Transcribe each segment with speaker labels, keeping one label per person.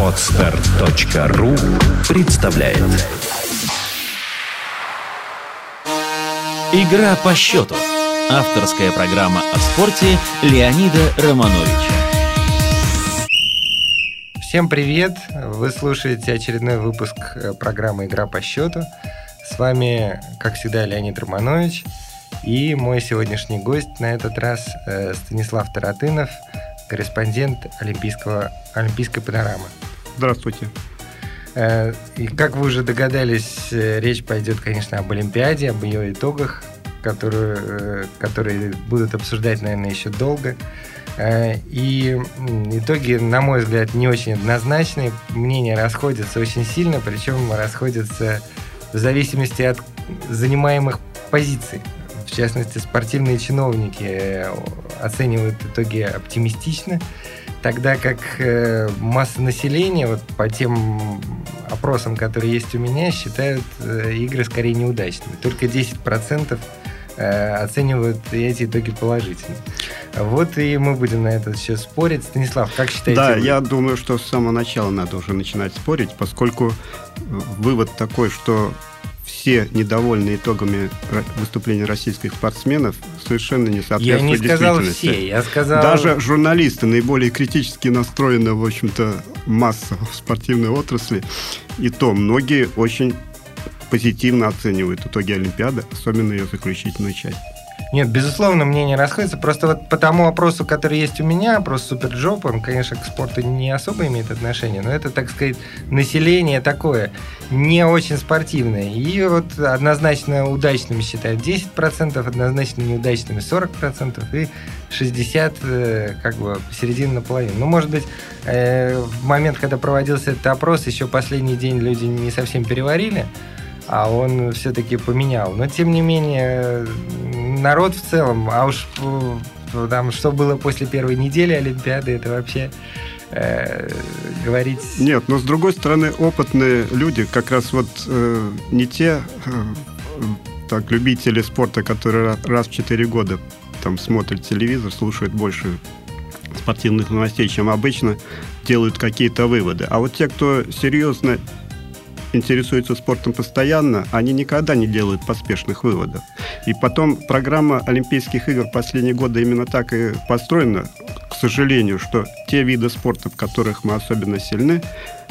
Speaker 1: Отстар.ру представляет Игра по счету. Авторская программа о спорте Леонида Романовича.
Speaker 2: Всем привет! Вы слушаете очередной выпуск э, программы «Игра по счету». С вами, как всегда, Леонид Романович. И мой сегодняшний гость на этот раз э, Станислав Таратынов, корреспондент Олимпийского, Олимпийской панорамы.
Speaker 3: Здравствуйте.
Speaker 2: Э, и как вы уже догадались, речь пойдет, конечно, об Олимпиаде, об ее итогах, которые, которые будут обсуждать, наверное, еще долго. Э, и итоги, на мой взгляд, не очень однозначные. Мнения расходятся очень сильно, причем расходятся в зависимости от занимаемых позиций. В частности, спортивные чиновники э, оценивают итоги оптимистично, тогда как э, масса населения, вот по тем опросам, которые есть у меня, считают игры скорее неудачными. Только 10% оценивают эти итоги положительно. Вот и мы будем на это все спорить. Станислав, как считаете?
Speaker 3: Да,
Speaker 2: вы?
Speaker 3: я думаю, что с самого начала надо уже начинать спорить, поскольку э, вывод такой, что все недовольны итогами выступления российских спортсменов совершенно не соответствуют
Speaker 2: Я не сказал все, я сказал...
Speaker 3: Даже журналисты, наиболее критически настроены, в общем-то, масса в спортивной отрасли, и то многие очень позитивно оценивают итоги Олимпиады, особенно ее заключительную часть.
Speaker 2: Нет, безусловно, мнения расходятся. Просто вот по тому вопросу, который есть у меня, просто суперджоп, он, конечно, к спорту не особо имеет отношение, но это, так сказать, население такое, не очень спортивное. И вот однозначно удачными считают 10%, однозначно неудачными 40%, и 60% э, как бы середина наполовину. Ну, может быть, э, в момент, когда проводился этот опрос, еще последний день люди не совсем переварили, а он все-таки поменял. Но, тем не менее, народ в целом, а уж э, там, что было после первой недели Олимпиады, это вообще э, говорить...
Speaker 3: Нет, но с другой стороны, опытные люди, как раз вот э, не те э, так, любители спорта, которые раз в 4 года там смотрят телевизор, слушают больше спортивных новостей, чем обычно, делают какие-то выводы. А вот те, кто серьезно интересуются спортом постоянно, они никогда не делают поспешных выводов. И потом программа Олимпийских игр последние годы именно так и построена, к сожалению, что те виды спорта, в которых мы особенно сильны,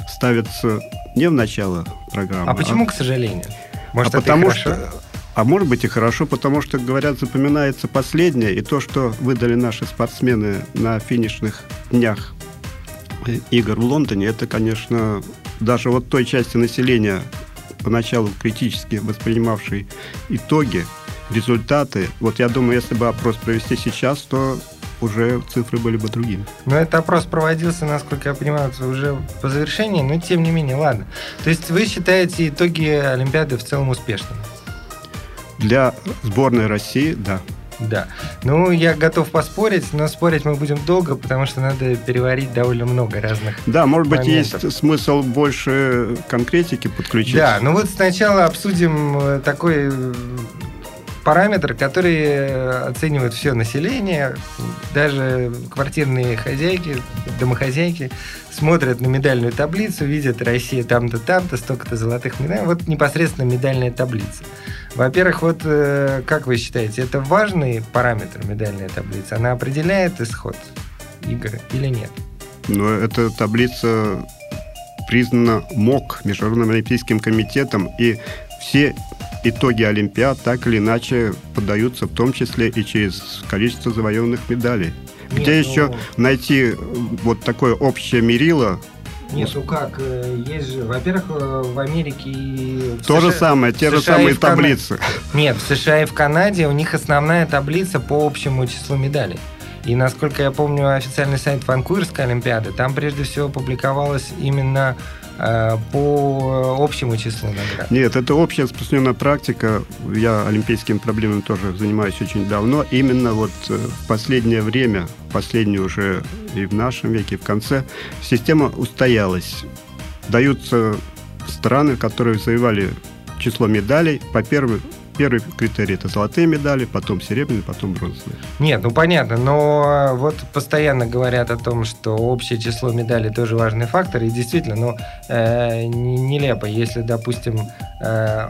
Speaker 3: ставятся не в начало программы.
Speaker 2: А почему, а, к сожалению?
Speaker 3: Может, а потому что а может быть и хорошо, потому что, говорят, запоминается последнее, и то, что выдали наши спортсмены на финишных днях игр в Лондоне, это, конечно, даже вот той части населения, поначалу критически воспринимавшей итоги, результаты, вот я думаю, если бы опрос провести сейчас, то уже цифры были бы другими.
Speaker 2: Но этот опрос проводился, насколько я понимаю, уже по завершении, но тем не менее, ладно. То есть вы считаете итоги Олимпиады в целом успешными?
Speaker 3: Для сборной России, да.
Speaker 2: Да. Ну, я готов поспорить, но спорить мы будем долго, потому что надо переварить довольно много разных
Speaker 3: Да, может быть, моментов. есть смысл больше конкретики подключить.
Speaker 2: Да, ну вот сначала обсудим э, такой э, параметр, который э, оценивает все население, даже квартирные хозяйки, домохозяйки смотрят на медальную таблицу, видят Россия там-то, там-то, столько-то золотых медалей. Вот непосредственно медальная таблица. Во-первых, вот э, как вы считаете, это важный параметр медальная таблица? Она определяет исход игры или нет?
Speaker 3: Ну, эта таблица признана МОК, Международным олимпийским комитетом, и все итоги Олимпиад так или иначе подаются в том числе и через количество завоеванных медалей. Нет, Где ну... еще найти вот такое общее мерило
Speaker 2: нет, ну как, э, есть же, во-первых, э, в Америке и
Speaker 3: в То США, же самое, те же самые таблицы.
Speaker 2: Нет, в США и в Канаде у них основная таблица по общему числу медалей. И насколько я помню официальный сайт Ванкуверской Олимпиады, там прежде всего публиковалось именно Э, по общему числу наград?
Speaker 3: Нет, это общая распространенная практика. Я олимпийскими проблемами тоже занимаюсь очень давно. Именно вот э, в последнее время, последнее уже и в нашем веке, в конце, система устоялась. Даются страны, которые завоевали число медалей по первой первый критерий – это золотые медали, потом серебряные, потом бронзовые.
Speaker 2: Нет, ну понятно, но вот постоянно говорят о том, что общее число медалей тоже важный фактор, и действительно, ну, э, нелепо, если, допустим, э,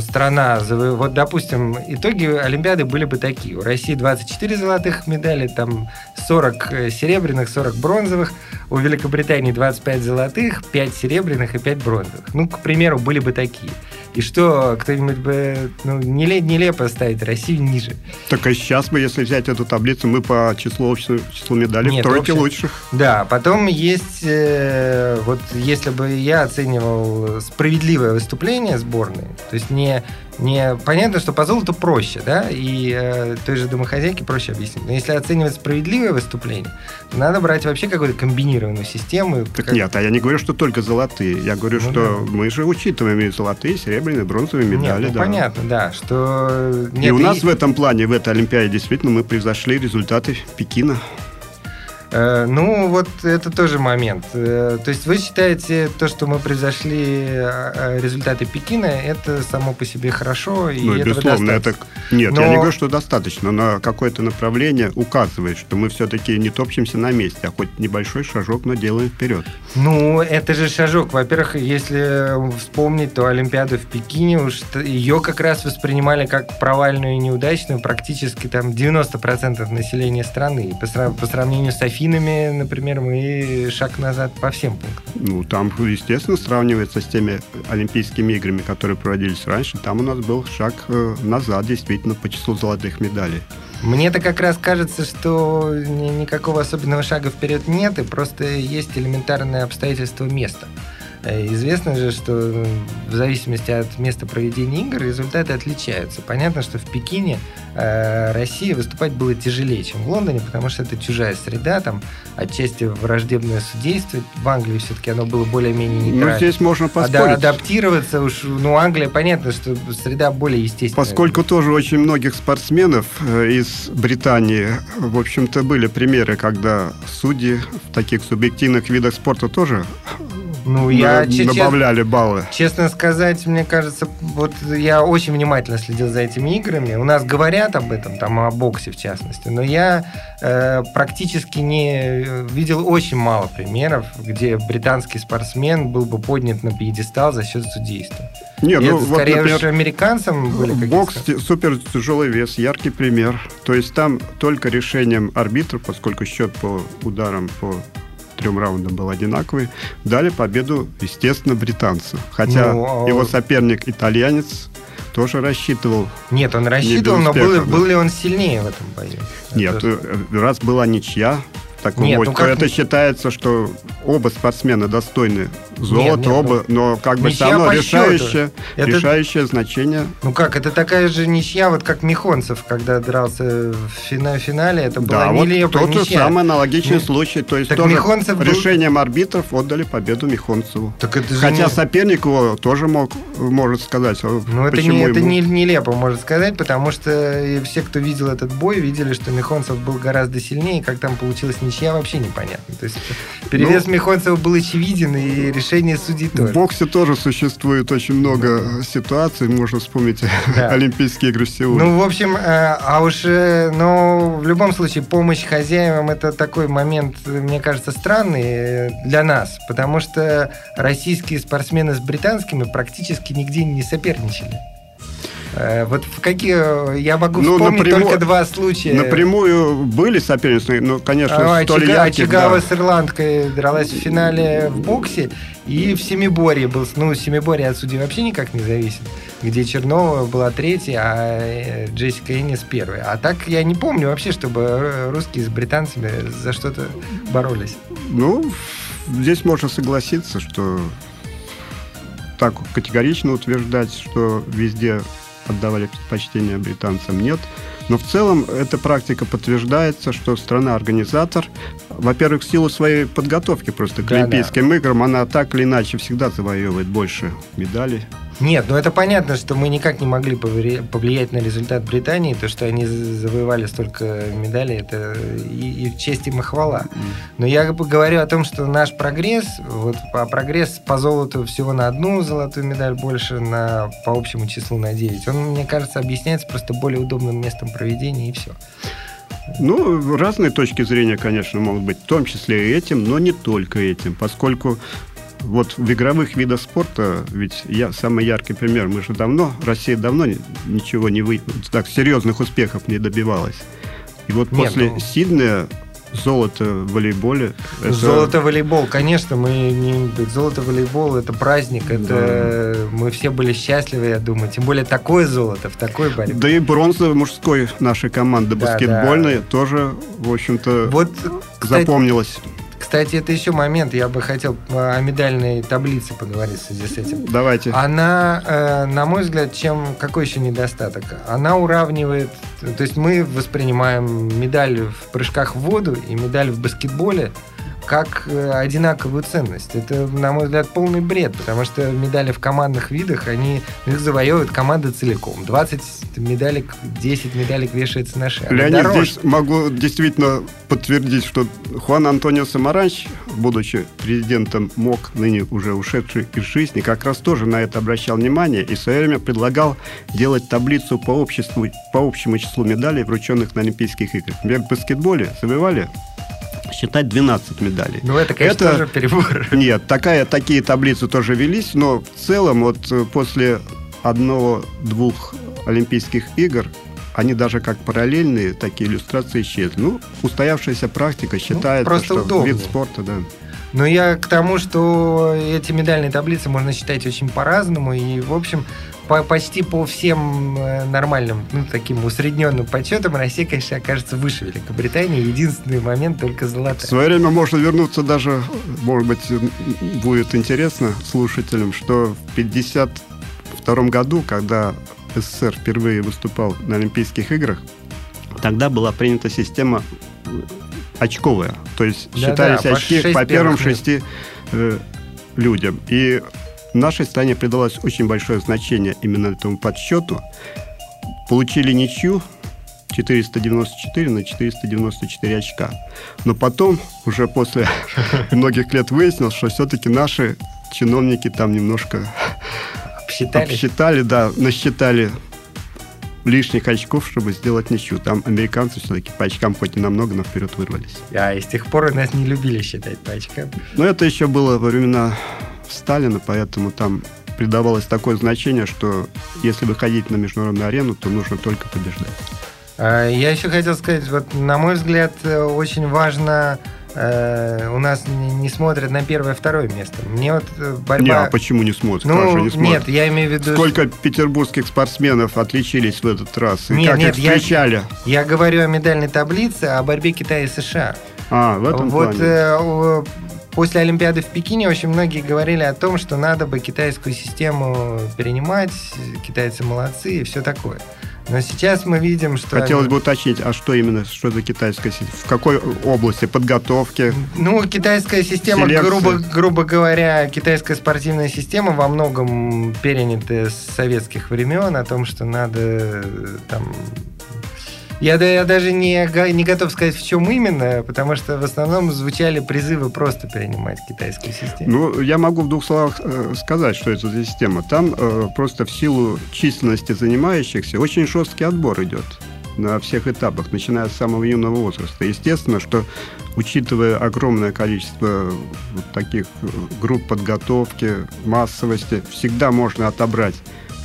Speaker 2: страна, вот, допустим, итоги Олимпиады были бы такие. У России 24 золотых медали, там 40 э, серебряных, 40 бронзовых. У Великобритании 25 золотых, 5 серебряных и 5 бронзовых. Ну, к примеру, были бы такие. И что, кто-нибудь бы ну, нелепо ставить Россию ниже.
Speaker 3: Так а сейчас мы, если взять эту таблицу, мы по числу числу медалей Нет, в тройке общем, лучших.
Speaker 2: Да, потом есть, э, вот если бы я оценивал справедливое выступление сборной, то есть не не понятно, что по золоту проще, да, и э, той же домохозяйке проще объяснить. Но если оценивать справедливое выступление, то надо брать вообще какую-то комбинированную систему.
Speaker 3: Так как... нет, а я не говорю, что только золотые. Я говорю, ну, что да. мы же учитываем и золотые, серебряные, бронзовые медали. Нет,
Speaker 2: ну, да. Понятно, да, что...
Speaker 3: Нет, и у нас и... в этом плане, в этой Олимпиаде, действительно, мы превзошли результаты Пекина.
Speaker 2: Э, ну, вот это тоже момент. Э, то есть вы считаете то, что мы превзошли э, результаты Пекина, это само по себе хорошо?
Speaker 3: И ну, безусловно, это... Нет, но... я не говорю, что достаточно, но какое-то направление указывает, что мы все-таки не топчемся на месте, а хоть небольшой шажок, но делаем вперед.
Speaker 2: Ну, это же шажок. Во-первых, если вспомнить, то Олимпиаду в Пекине, уж ее как раз воспринимали как провальную и неудачную практически там 90% населения страны. По, по сравнению с Афинами, например, мы шаг назад по всем пунктам.
Speaker 3: Ну, там, естественно, сравнивается с теми Олимпийскими играми, которые проводились раньше. Там у нас был шаг э, назад, действительно, по числу золотых медалей.
Speaker 2: Мне-то как раз кажется, что никакого особенного шага вперед нет, и просто есть элементарное обстоятельство места. Э, известно же, что в зависимости от места проведения игр результаты отличаются. Понятно, что в Пекине э, России выступать было тяжелее, чем в Лондоне, потому что это чужая среда, там отчасти враждебное судейство. В Англии все-таки оно было более-менее
Speaker 3: нейтрально. Ну, здесь можно поспорить.
Speaker 2: адаптироваться уж, ну, Англия, понятно, что среда более естественная.
Speaker 3: Поскольку тоже очень многих спортсменов э, из Британии, в общем-то, были примеры, когда судьи в таких субъективных видах спорта тоже ну, я добавляли баллы.
Speaker 2: Честно сказать, мне кажется, вот я очень внимательно следил за этими играми. У нас говорят об этом, там о боксе в частности, но я э, практически не видел очень мало примеров, где британский спортсмен был бы поднят на пьедестал за счет судейства. Нет, ну, это вот, скорее например, уж американцам были
Speaker 3: Бокс супер тяжелый вес, яркий пример. То есть там только решением арбитра, поскольку счет по ударам по трем раундам был одинаковый, дали победу, естественно, британцу. Хотя ну, а его соперник итальянец тоже рассчитывал.
Speaker 2: Нет, он рассчитывал, но был, да. был ли он сильнее в этом бою?
Speaker 3: Нет, Это... раз была ничья, таком Нет, ну как... это считается, что оба спортсмена достойны золота, нет, нет, оба, ну, но как бы все равно решающее, это... решающее значение.
Speaker 2: Ну как, это такая же ничья, вот как Михонцев, когда дрался в финале, финале это была да, нелепая
Speaker 3: вот тот же самый аналогичный ну, случай, то есть тоже Михонцев решением был... арбитров отдали победу Михонцеву. Так это Хотя не... соперник его тоже мог, может сказать,
Speaker 2: а Ну это, не, ему... это не, нелепо, может сказать, потому что все, кто видел этот бой, видели, что Михонцев был гораздо сильнее, как там получилось ничья ничья вообще непонятно. То есть перевес ну, Михонцева был очевиден, и решение судей тоже.
Speaker 3: В боксе тоже существует очень много ситуаций, можно вспомнить да. Олимпийские игры в Сеуле.
Speaker 2: Ну, в общем, э, а уж, э, но в любом случае, помощь хозяевам это такой момент, мне кажется, странный э, для нас, потому что российские спортсмены с британскими практически нигде не соперничали. Э, вот в какие... Я могу ну, вспомнить напрямую, только два случая.
Speaker 3: Напрямую были соперницы, но, конечно,
Speaker 2: а, столь Чига, ярких, Чигава да. с ирландкой дралась в финале в боксе, и в Семиборье был... Ну, Семиборье от судей вообще никак не зависит, где Чернова была третья, а э, Джессика Эннис первая. А так я не помню вообще, чтобы русские с британцами за что-то боролись.
Speaker 3: Ну, здесь можно согласиться, что так категорично утверждать, что везде отдавали предпочтение британцам, нет. Но в целом эта практика подтверждается, что страна-организатор, во-первых, в силу своей подготовки просто к да, Олимпийским да. играм, она так или иначе всегда завоевывает больше медалей.
Speaker 2: Нет, ну это понятно, что мы никак не могли повлиять на результат Британии. То, что они завоевали столько медалей, это и, и честь им и хвала. Но я говорю о том, что наш прогресс, вот по прогресс по золоту всего на одну золотую медаль больше, на, по общему числу на 9, он, мне кажется, объясняется просто более удобным местом проведения и все.
Speaker 3: Ну, разные точки зрения, конечно, могут быть, в том числе и этим, но не только этим, поскольку вот в игровых видах спорта, ведь я самый яркий пример, мы же давно, Россия давно ничего не вы, так серьезных успехов не добивалась. И вот Нет, после ну... Сиднея золото в волейболе.
Speaker 2: Это... Золото волейбол, конечно, мы не золото волейбол это праздник, это да. мы все были счастливы, я думаю, тем более такое золото в такой борьбе.
Speaker 3: Да и бронза мужской нашей команды да, баскетбольной да. тоже, в общем-то, вот, кстати, запомнилась.
Speaker 2: Кстати, это еще момент, я бы хотел о медальной таблице поговорить в связи с этим.
Speaker 3: Давайте.
Speaker 2: Она, э, на мой взгляд, чем какой еще недостаток? Она уравнивает, то есть мы воспринимаем медаль в прыжках в воду и медаль в баскетболе как э, одинаковую ценность. Это, на мой взгляд, полный бред, потому что медали в командных видах, они их завоевывают команда целиком. 20 медалек, 10 медалек вешается на шею.
Speaker 3: Леонид, дороже. здесь могу действительно подтвердить, что Хуан Антонио Самаранч, будучи президентом МОК, ныне уже ушедший из жизни, как раз тоже на это обращал внимание и в свое время предлагал делать таблицу по, обществу, по общему числу медалей, врученных на Олимпийских играх. Например, в баскетболе завоевали считать 12 медалей.
Speaker 2: Ну, это, конечно, это... тоже перебор.
Speaker 3: Нет, такая, такие таблицы тоже велись, но в целом вот э, после одного-двух Олимпийских игр они даже как параллельные такие иллюстрации исчезли. Ну, устоявшаяся практика считает, ну, что удобнее. вид спорта, да.
Speaker 2: Но я к тому, что эти медальные таблицы можно считать очень по-разному. И, в общем, по, почти по всем э, нормальным, ну, таким усредненным подсчетам Россия, конечно, окажется выше Великобритании. Единственный момент только золотая. В
Speaker 3: свое время можно вернуться даже, может быть, будет интересно слушателям, что в 1952 году, когда СССР впервые выступал на Олимпийских играх, тогда была принята система очковая. То есть да, считались да, очки по, по первым шести э, людям. И нашей стране придалось очень большое значение именно этому подсчету. Получили ничью 494 на 494 очка. Но потом, уже после многих лет выяснилось, что все-таки наши чиновники там немножко
Speaker 2: обсчитали,
Speaker 3: обсчитали да, насчитали лишних очков, чтобы сделать ничью. Там американцы все-таки по очкам хоть и намного, но вперед вырвались.
Speaker 2: А, и с тех пор нас не любили считать по очкам.
Speaker 3: Но это еще было во времена Сталина, поэтому там придавалось такое значение, что если выходить на международную арену, то нужно только побеждать.
Speaker 2: А, я еще хотел сказать, вот на мой взгляд, э, очень важно э, у нас не, смотрят на первое второе место. Мне вот э, борьба... Не,
Speaker 3: а почему не смотрят?
Speaker 2: Ну,
Speaker 3: не
Speaker 2: смотрят? нет, я имею в виду...
Speaker 3: Сколько петербургских спортсменов отличились в этот раз? И нет, как нет, их встречали?
Speaker 2: Я, я говорю о медальной таблице, о борьбе Китая и США.
Speaker 3: А, в этом
Speaker 2: вот, плане. Э, После Олимпиады в Пекине очень многие говорили о том, что надо бы китайскую систему перенимать, китайцы молодцы и все такое. Но сейчас мы видим, что...
Speaker 3: Хотелось бы уточнить, а что именно, что за китайская система? В какой области? Подготовки?
Speaker 2: Ну, китайская система, грубо, грубо говоря, китайская спортивная система во многом перенята с советских времен, о том, что надо там я, я даже не, не готов сказать, в чем именно, потому что в основном звучали призывы просто перенимать китайскую систему.
Speaker 3: Ну, я могу в двух словах э, сказать, что это за система. Там э, просто в силу численности занимающихся очень жесткий отбор идет на всех этапах, начиная с самого юного возраста. Естественно, что учитывая огромное количество вот таких э, групп подготовки, массовости, всегда можно отобрать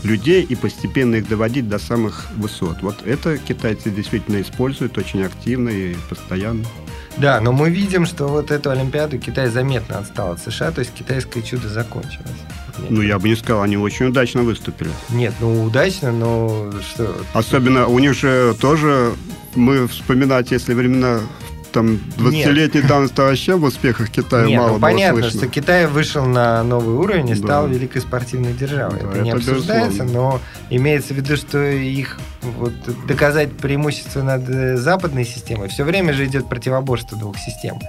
Speaker 3: людей и постепенно их доводить до самых высот. Вот это китайцы действительно используют очень активно и постоянно.
Speaker 2: Да, но мы видим, что вот эту Олимпиаду Китай заметно отстал от США, то есть китайское чудо закончилось.
Speaker 3: Ну, я бы не сказал, они очень удачно выступили.
Speaker 2: Нет, ну удачно, но что...
Speaker 3: Особенно у них же тоже мы вспоминать, если времена там 20-летней давности вообще в успехах Китая Нет, мало ну,
Speaker 2: понятно, слышно. что Китай вышел на новый уровень и стал да. великой спортивной державой. Да, это, это не обсуждается, безусловно. но имеется в виду, что их вот, доказать преимущество над э, западной системой все время же идет противоборство двух систем.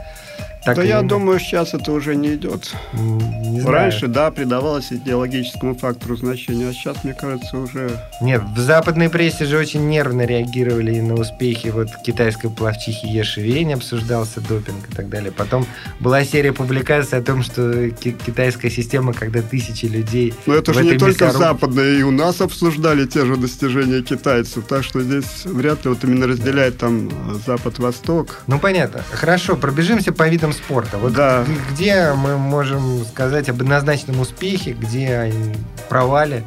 Speaker 3: Так да я иначе. думаю, сейчас это уже не идет. Не знаю. Раньше, да, придавалось идеологическому фактору значения, а сейчас, мне кажется, уже...
Speaker 2: Нет, в западной прессе же очень нервно реагировали на успехи вот китайской плавчихи Еши Вень, обсуждался допинг и так далее. Потом была серия публикаций о том, что китайская система, когда тысячи людей...
Speaker 3: Но это же не только мясоруб... западные, и у нас обсуждали те же достижения китайцев, так что здесь вряд ли вот именно разделяет там Запад-Восток.
Speaker 2: Ну, понятно. Хорошо, пробежимся по видам спорта. Вот да. где мы можем сказать об однозначном успехе, где провале?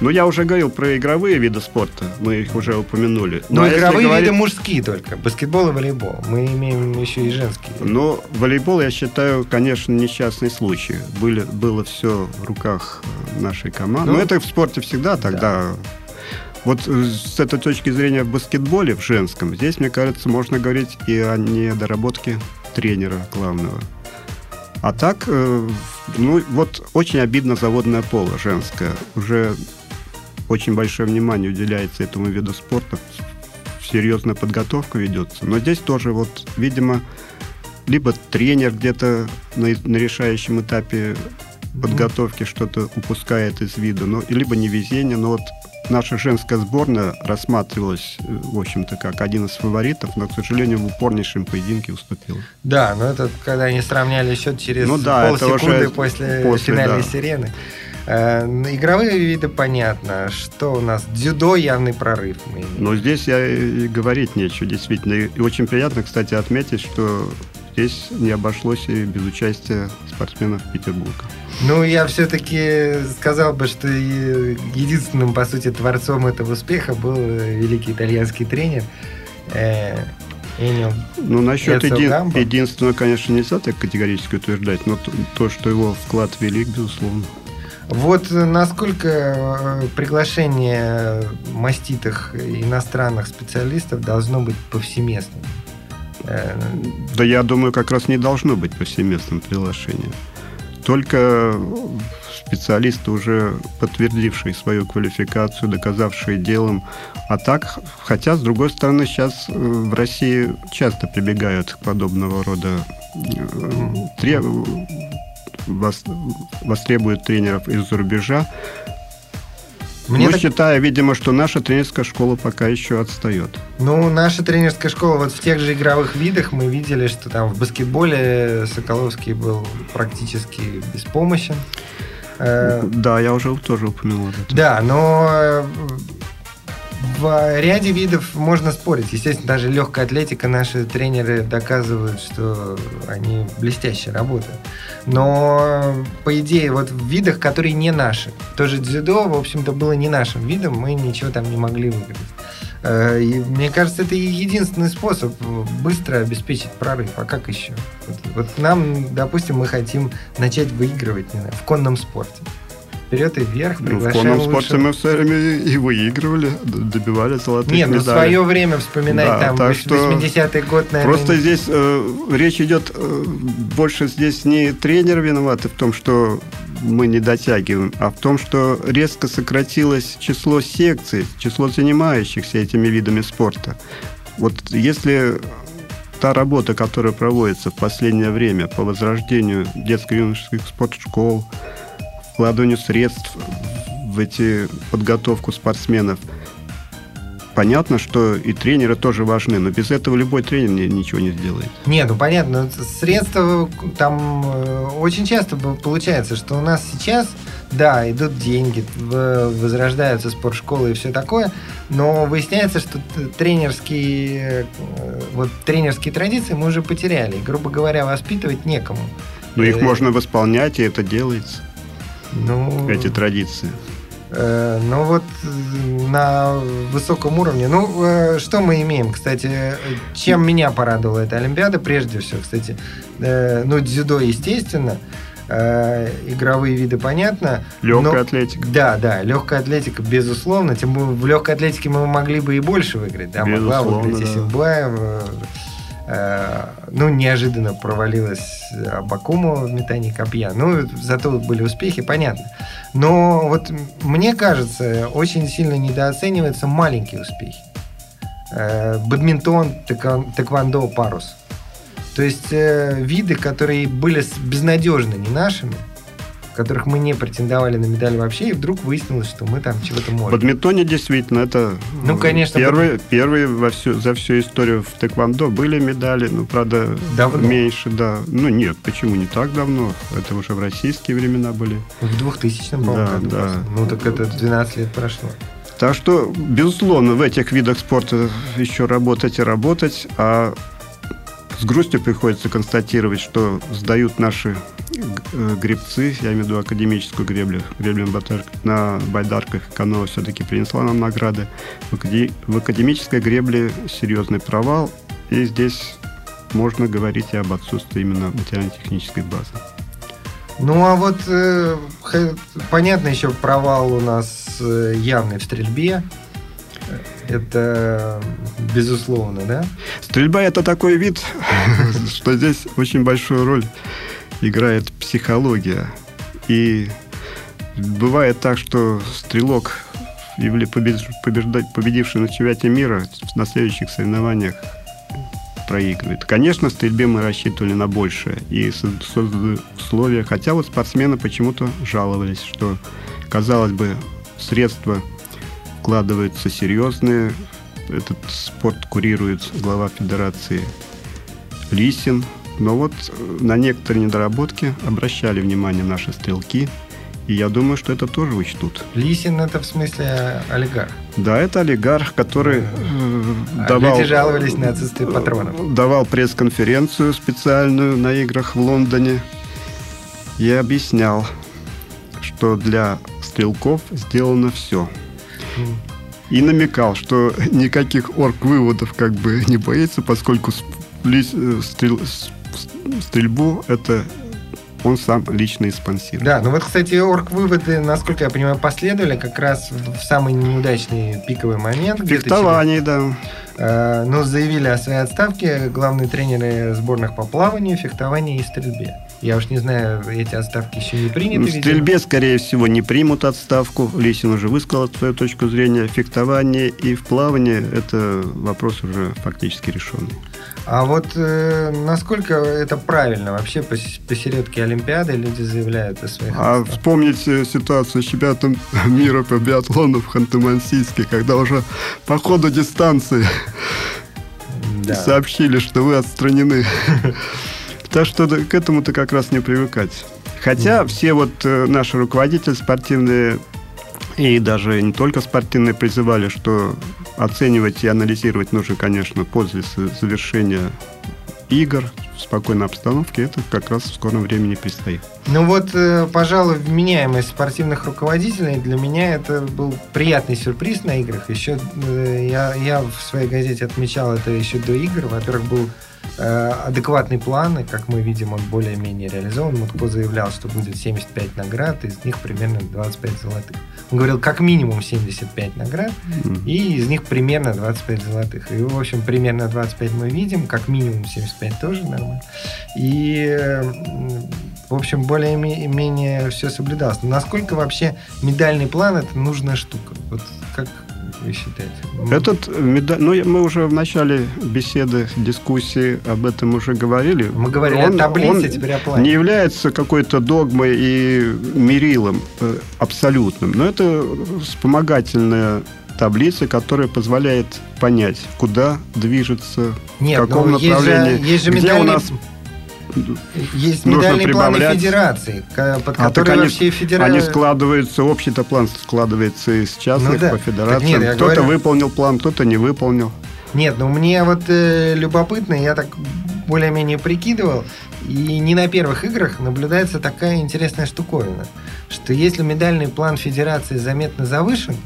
Speaker 3: Ну, я уже говорил про игровые виды спорта, мы их уже упомянули.
Speaker 2: Но ну, игровые говорить... виды мужские только, баскетбол и волейбол. Мы имеем еще и женские.
Speaker 3: Ну, волейбол, я считаю, конечно, несчастный случай. Были, было все в руках нашей команды. Ну, Но это в спорте всегда тогда... Да. Вот э, с этой точки зрения в баскетболе, в женском, здесь, мне кажется, можно говорить и о недоработке тренера главного. А так, э, ну вот очень обидно заводное поло женское. Уже очень большое внимание уделяется этому виду спорта. Серьезная подготовка ведется. Но здесь тоже вот, видимо, либо тренер где-то на, на решающем этапе подготовки что-то упускает из виду, но либо невезение, но вот наша женская сборная рассматривалась, э, в общем-то, как один из фаворитов, но, к сожалению, в упорнейшем поединке уступила.
Speaker 2: Да, но это когда они сравняли счет через ну, да, полсекунды после, после финальной да. сирены. Э, игровые виды понятно. Что у нас? Дзюдо явный прорыв.
Speaker 3: Но здесь я и говорить нечего, действительно. И очень приятно, кстати, отметить, что здесь не обошлось и без участия спортсменов Петербурга.
Speaker 2: Ну, я все-таки сказал бы, что единственным, по сути, творцом этого успеха был великий итальянский тренер э, Энио.
Speaker 3: Ну, насчет един, единственного, конечно, нельзя так категорически утверждать, но то, то, что его вклад велик, безусловно.
Speaker 2: Вот насколько э, приглашение маститых иностранных специалистов должно быть повсеместным?
Speaker 3: Э, да я думаю, как раз не должно быть повсеместным приглашением только специалисты, уже подтвердившие свою квалификацию, доказавшие делом. А так, хотя, с другой стороны, сейчас э, в России часто прибегают к подобного рода э, треб... востребуют тренеров из-за рубежа, мне ну, так... считаю, видимо, что наша тренерская школа пока еще отстает.
Speaker 2: Ну, наша тренерская школа, вот в тех же игровых видах мы видели, что там в баскетболе Соколовский был практически беспомощен.
Speaker 3: Э, да, я уже тоже упомянул
Speaker 2: это. Да, но э, в ряде видов можно спорить. Естественно, даже легкая атлетика наши тренеры доказывают, что они блестяще работают. Но, по идее, вот в видах, которые не наши. Тоже дзюдо, в общем-то, было не нашим видом, мы ничего там не могли выиграть. Э, и мне кажется, это единственный способ быстро обеспечить прорыв. А как еще? Вот, вот нам, допустим, мы хотим начать выигрывать знаю, в конном спорте вперед и вверх,
Speaker 3: ну, В конном спорте мы все время и выигрывали, добивали золотых Нет,
Speaker 2: медалей. ну свое время вспоминать, да, там, 80-й год,
Speaker 3: наверное. Просто здесь э, речь идет э, больше здесь не тренер виноваты в том, что мы не дотягиваем, а в том, что резко сократилось число секций, число занимающихся этими видами спорта. Вот если та работа, которая проводится в последнее время по возрождению детско-юношеских спортшкол, вкладыванию средств в эти подготовку спортсменов. Понятно, что и тренеры тоже важны, но без этого любой тренер ничего не сделает.
Speaker 2: Нет, ну понятно, средства там э, очень часто получается, что у нас сейчас, да, идут деньги, возрождаются спортшколы и все такое, но выясняется, что тренерские, э, вот тренерские традиции мы уже потеряли. грубо говоря, воспитывать некому.
Speaker 3: Но их э, можно восполнять, и это делается. Ну, эти традиции?
Speaker 2: Э, ну вот на высоком уровне. Ну, э, что мы имеем, кстати, чем меня порадовала эта Олимпиада, прежде всего, кстати, э, ну, дзюдо, естественно, э, игровые виды, понятно.
Speaker 3: Легкая но, атлетика.
Speaker 2: Да, да, легкая атлетика, безусловно. Тем более в легкой атлетике мы могли бы и больше выиграть. Да,
Speaker 3: безусловно, могла выиграть
Speaker 2: да. Э, ну, неожиданно провалилась Абакумова в метании копья. Ну, зато были успехи, понятно. Но вот мне кажется, очень сильно недооцениваются маленькие успехи. Э, бадминтон, тэквондо, парус. То есть э, виды, которые были безнадежны не нашими, которых мы не претендовали на медаль вообще, и вдруг выяснилось, что мы там чего-то можем.
Speaker 3: В бадминтоне действительно это
Speaker 2: ну, конечно,
Speaker 3: первые, бад... первые во всю, за всю историю в тэквондо были медали, ну, правда, давно. меньше, да. Ну, нет, почему не так давно? Это уже в российские времена были.
Speaker 2: В 2000-м, по-моему, да, да. Ну, так это 12 лет прошло.
Speaker 3: Так что, безусловно, в этих видах спорта еще работать и работать, а с грустью приходится констатировать, что сдают наши э, гребцы, я имею в виду академическую греблю, греблю на байдарках каноэ все-таки принесла нам награды. В академической гребле серьезный провал, и здесь можно говорить и об отсутствии именно материально-технической базы.
Speaker 2: Ну а вот э, понятно еще провал у нас э, явный в стрельбе. Это безусловно, да?
Speaker 3: Стрельба это такой вид, что здесь очень большую роль играет психология. И бывает так, что стрелок, победивший на чемпионате мира, на следующих соревнованиях проигрывает. Конечно, в стрельбе мы рассчитывали на большее и создали условия, хотя вот спортсмены почему-то жаловались, что, казалось бы, средства вкладываются серьезные. Этот спорт курирует глава федерации Лисин. Но вот э, на некоторые недоработки обращали внимание наши стрелки. И я думаю, что это тоже учтут.
Speaker 2: Лисин это в смысле олигарх?
Speaker 3: Да, это олигарх, который э,
Speaker 2: а давал... Люди жаловались на отсутствие патронов.
Speaker 3: Давал пресс-конференцию специальную на играх в Лондоне и объяснял, что для стрелков сделано все. И намекал, что никаких орг-выводов как бы не боится, поскольку э, стрел, стрельбу это он сам лично и спонсирует.
Speaker 2: Да, ну вот, кстати, орг-выводы, насколько я понимаю, последовали как раз в самый неудачный пиковый момент.
Speaker 3: Фехтование, да.
Speaker 2: Э, но заявили о своей отставке главные тренеры сборных по плаванию, фехтованию и стрельбе. Я уж не знаю, эти отставки еще не приняты.
Speaker 3: В стрельбе, скорее всего, не примут отставку. Лесин уже высказал свою точку зрения. Фехтование и в плавании – это вопрос уже фактически решенный.
Speaker 2: А вот э, насколько это правильно вообще посередке Олимпиады люди заявляют о своих
Speaker 3: А вспомните ситуацию с чемпионатом мира по биатлону в Ханты-Мансийске, когда уже по ходу дистанции да. сообщили, что вы отстранены. Так что к этому-то как раз не привыкать. Хотя все вот э, наши руководители спортивные и даже не только спортивные призывали, что оценивать и анализировать нужно, конечно, после завершения игр в спокойной обстановке, это как раз в скором времени предстоит.
Speaker 2: Ну вот, э, пожалуй, вменяемость спортивных руководителей для меня это был приятный сюрприз на играх. Еще э, я, я в своей газете отмечал это еще до игр. Во-первых, был Э, адекватный план, и, как мы видим, он более-менее реализован. Мутко заявлял, что будет 75 наград, из них примерно 25 золотых. Он говорил, как минимум 75 наград, mm-hmm. и из них примерно 25 золотых. И, в общем, примерно 25 мы видим, как минимум 75 тоже нормально. И, в общем, более-менее все соблюдалось. Но насколько вообще медальный план – это нужная штука? Вот как, вы считаете?
Speaker 3: Этот медаль, ну мы уже в начале беседы, дискуссии об этом уже говорили.
Speaker 2: Мы говорили он, о таблице, он теперь о плане.
Speaker 3: Не является какой-то догмой и мерилом э, абсолютным, но это вспомогательная таблица, которая позволяет понять, куда движется, Нет, в каком направлении,
Speaker 2: есть же, есть же
Speaker 3: где
Speaker 2: медальный...
Speaker 3: у нас
Speaker 2: есть медальные планы федерации, под а, которые
Speaker 3: они, все федерации... Они складываются, общий-то план складывается из частных ну, да. по федерациям. Кто-то говорю... выполнил план, кто-то не выполнил.
Speaker 2: Нет, ну мне вот э, любопытно, я так более-менее прикидывал, и не на первых играх наблюдается такая интересная штуковина, что если медальный план федерации заметно завышен,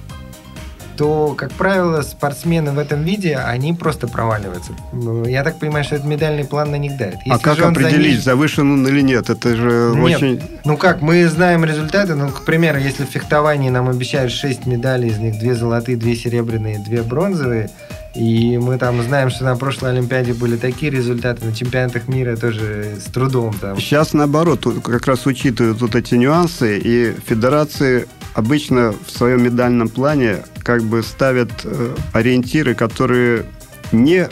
Speaker 2: то, как правило, спортсмены в этом виде, они просто проваливаются. Ну, я так понимаю, что этот медальный план на них давит.
Speaker 3: Если а как определить, занижен... завышен он или нет? Это же нет. очень...
Speaker 2: Ну как, мы знаем результаты. Ну, к примеру, если в фехтовании нам обещают 6 медалей, из них 2 золотые, 2 серебряные, 2 бронзовые, и мы там знаем, что на прошлой Олимпиаде были такие результаты, на чемпионатах мира тоже с трудом там.
Speaker 3: Сейчас наоборот, как раз учитывают вот эти нюансы, и федерации обычно в своем медальном плане как бы ставят э, ориентиры, которые не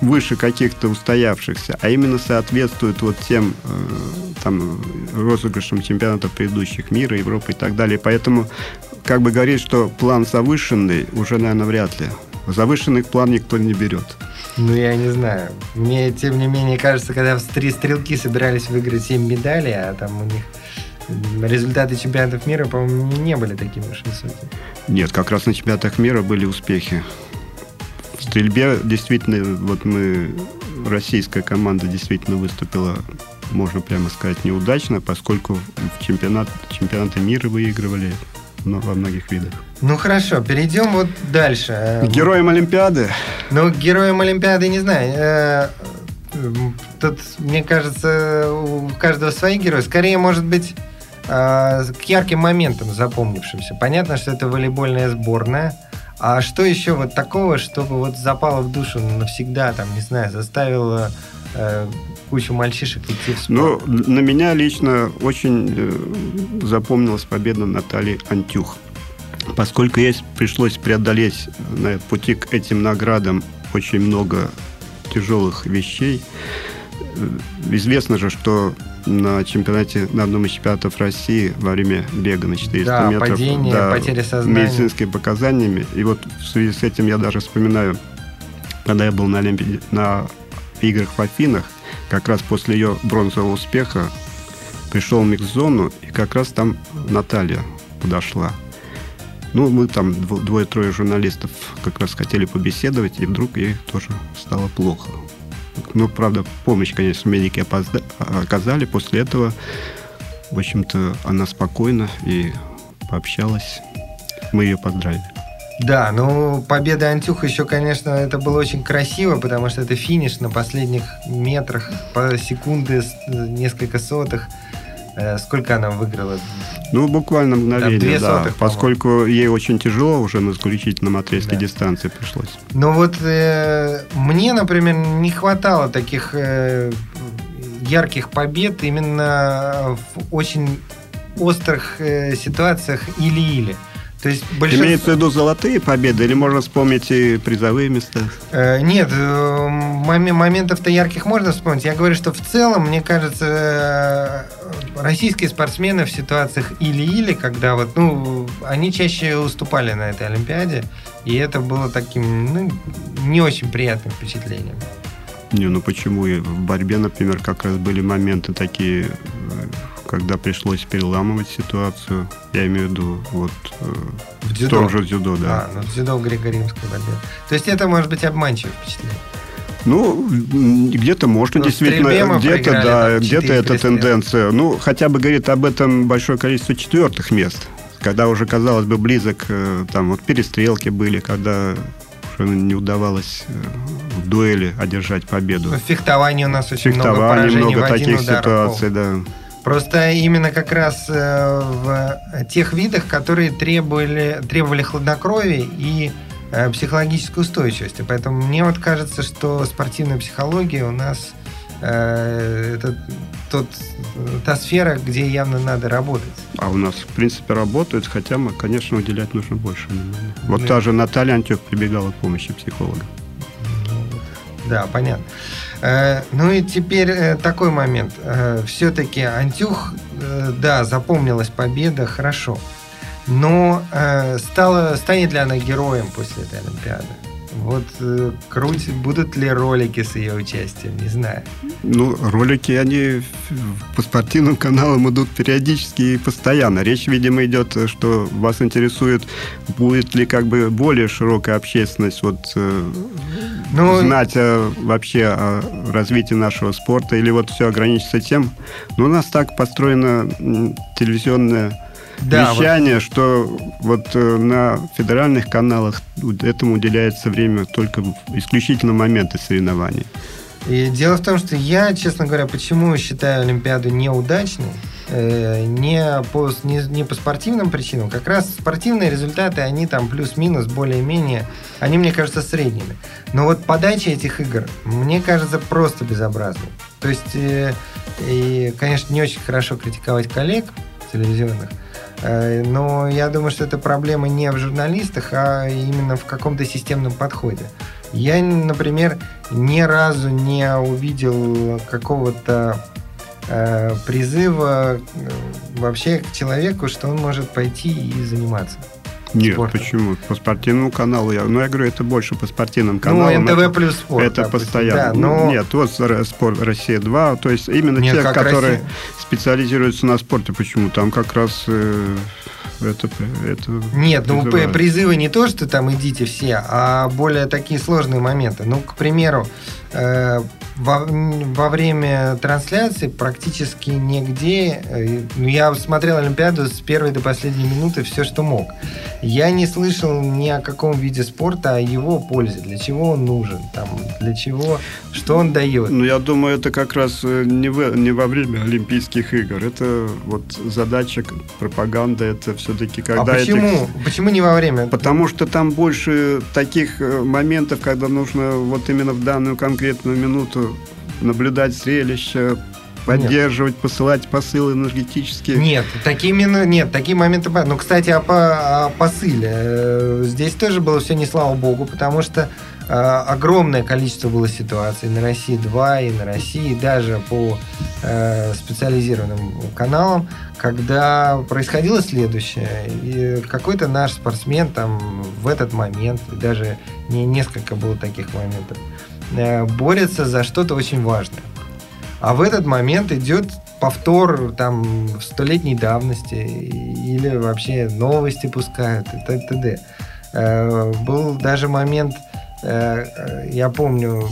Speaker 3: выше каких-то устоявшихся, а именно соответствуют вот тем э, там розыгрышам чемпионатов предыдущих мира, Европы и так далее. Поэтому как бы говорить, что план завышенный, уже, наверное, вряд ли. Завышенный план никто не берет.
Speaker 2: Ну, я не знаю. Мне, тем не менее, кажется, когда три стрелки собирались выиграть 7 медалей, а там у них результаты чемпионатов мира, по-моему, не были такими уж высокими.
Speaker 3: Нет, как раз на чемпионатах мира были успехи. В стрельбе действительно, вот мы, российская команда действительно выступила, можно прямо сказать, неудачно, поскольку в чемпионат, чемпионаты мира выигрывали но во многих видах.
Speaker 2: Ну хорошо, перейдем вот дальше.
Speaker 3: Героем Олимпиады?
Speaker 2: Ну, героем Олимпиады не знаю. Э, тут, мне кажется, у каждого свои герои. Скорее, может быть, э, к ярким моментам запомнившимся. Понятно, что это волейбольная сборная. А что еще вот такого, чтобы вот запало в душу навсегда, там, не знаю, заставило э, кучу мальчишек идти в
Speaker 3: спорт? Ну, на меня лично очень э, запомнилась победа Натальи Антюх. Поскольку ей пришлось преодолеть на пути к этим наградам очень много тяжелых вещей, э, известно же, что на чемпионате, на одном из чемпионатов России во время бега на 400
Speaker 2: да,
Speaker 3: метров.
Speaker 2: Падение, да, потеря сознания.
Speaker 3: медицинскими показаниями. И вот в связи с этим я даже вспоминаю, когда я был на, Олимпи... на играх в Афинах, как раз после ее бронзового успеха пришел в микс-зону, и как раз там Наталья подошла. Ну, мы там двое-трое журналистов как раз хотели побеседовать, и вдруг ей тоже стало плохо. Ну, правда, помощь, конечно, медики оказали. После этого, в общем-то, она спокойно и пообщалась. Мы ее поздравили.
Speaker 2: Да, ну победа Антюха еще, конечно, это было очень красиво, потому что это финиш на последних метрах, по секунды, несколько сотых. Э, сколько она выиграла?
Speaker 3: Ну, буквально мгновение, да, сотых, поскольку ей очень тяжело уже на исключительном отрезке да. дистанции пришлось.
Speaker 2: Ну вот э, мне, например, не хватало таких э, ярких побед именно в очень острых э, ситуациях или-или.
Speaker 3: То есть большинство... Имеется в виду золотые победы или можно вспомнить и призовые места?
Speaker 2: Э, нет, э, моментов-то ярких можно вспомнить. Я говорю, что в целом, мне кажется, э, российские спортсмены в ситуациях или-или, когда вот, ну, они чаще уступали на этой Олимпиаде, и это было таким, ну, не очень приятным впечатлением.
Speaker 3: Не, ну почему? В борьбе, например, как раз были моменты такие когда пришлось переламывать ситуацию. Я имею в виду вот
Speaker 2: э, в, дзюдо. том
Speaker 3: же дзюдо, да.
Speaker 2: А, ну, в дзюдо в греко-римской борьбе. То есть это может быть обманчивое впечатление.
Speaker 3: Ну, где-то можно ну, действительно, где-то, да, где-то эта тенденция. Ну, хотя бы говорит об этом большое количество четвертых мест, когда уже, казалось бы, близок, э, там вот перестрелки были, когда уже не удавалось э, в дуэли одержать победу.
Speaker 2: В фехтовании у нас очень
Speaker 3: много
Speaker 2: поражений
Speaker 3: много
Speaker 2: в
Speaker 3: таких ситуаций, да.
Speaker 2: Просто именно как раз э, в тех видах, которые требовали, требовали хладнокровия и э, психологической устойчивости. Поэтому мне вот кажется, что спортивная психология у нас э, это тот, та сфера, где явно надо работать.
Speaker 3: А у нас, в принципе, работают, хотя, мы, конечно, уделять нужно больше внимания. Вот да. та же Наталья Антюк прибегала к помощи психолога.
Speaker 2: Ну, да, понятно. Э, ну и теперь э, такой момент. Э, Все-таки Антюх, да, запомнилась победа, хорошо. Но стала, станет ли она героем после этой Олимпиады? Вот круть, будут ли ролики с ее участием, не знаю.
Speaker 3: Ну, ролики, они по спортивным каналам идут периодически и постоянно. Речь, видимо, идет, что вас интересует, будет ли как бы более широкая общественность вот ну, знать о, вообще о развитии нашего спорта, или вот все ограничится тем. Ну, у нас так построена телевизионная да, вещание, вот. что вот э, на федеральных каналах этому уделяется время только исключительно моменты соревнований.
Speaker 2: И дело в том, что я, честно говоря, почему считаю Олимпиаду неудачной, э, не по, не, не по спортивным причинам, как раз спортивные результаты, они там плюс-минус более-менее, они, мне кажется, средними. Но вот подача этих игр, мне кажется, просто безобразной. То есть, э, и, конечно, не очень хорошо критиковать коллег телевизионных, Э, но я думаю, что это проблема не в журналистах, а именно в каком-то системном подходе. Я, например, ни разу не увидел какого-то э, призыва э, вообще к человеку, что он может пойти и заниматься.
Speaker 3: Нет, спортом. почему? По спортивному каналу. Я, ну, я говорю, это больше по спортивным ну, каналам.
Speaker 2: Ну, НТВ плюс спорт.
Speaker 3: Это допустим, постоянно. Да, но... Нет, вот спорт Россия 2. То есть именно Нет, те, которые Россия... специализируются на спорте. Почему? Там как раз э, это, это
Speaker 2: Нет, ну призывают. призывы не то, что там идите все, а более такие сложные моменты. Ну, к примеру, э, во, во время трансляции практически нигде, э, ну, я смотрел Олимпиаду с первой до последней минуты все, что мог. Я не слышал ни о каком виде спорта, о его пользе, для чего он нужен, там, для чего, что он дает.
Speaker 3: Ну, я думаю, это как раз э, не, в, не во время Олимпийских игр. Это вот задача пропаганды, это все-таки когда...
Speaker 2: А почему?
Speaker 3: Этих...
Speaker 2: Почему не во время?
Speaker 3: Потому что там больше таких э, моментов, когда нужно вот именно в данную конкретную минуту наблюдать зрелище, поддерживать, нет. посылать посылы энергетические.
Speaker 2: Нет, такие, нет, такие моменты... Ну, кстати, о, о посыле. Э, здесь тоже было все не слава богу, потому что э, огромное количество было ситуаций на России 2 и на России, даже по э, специализированным каналам, когда происходило следующее. И какой-то наш спортсмен там в этот момент, даже не несколько было таких моментов, борется за что-то очень важное. А в этот момент идет повтор там столетней давности или вообще новости пускают и т.д. Э, был даже момент, э, э, я помню,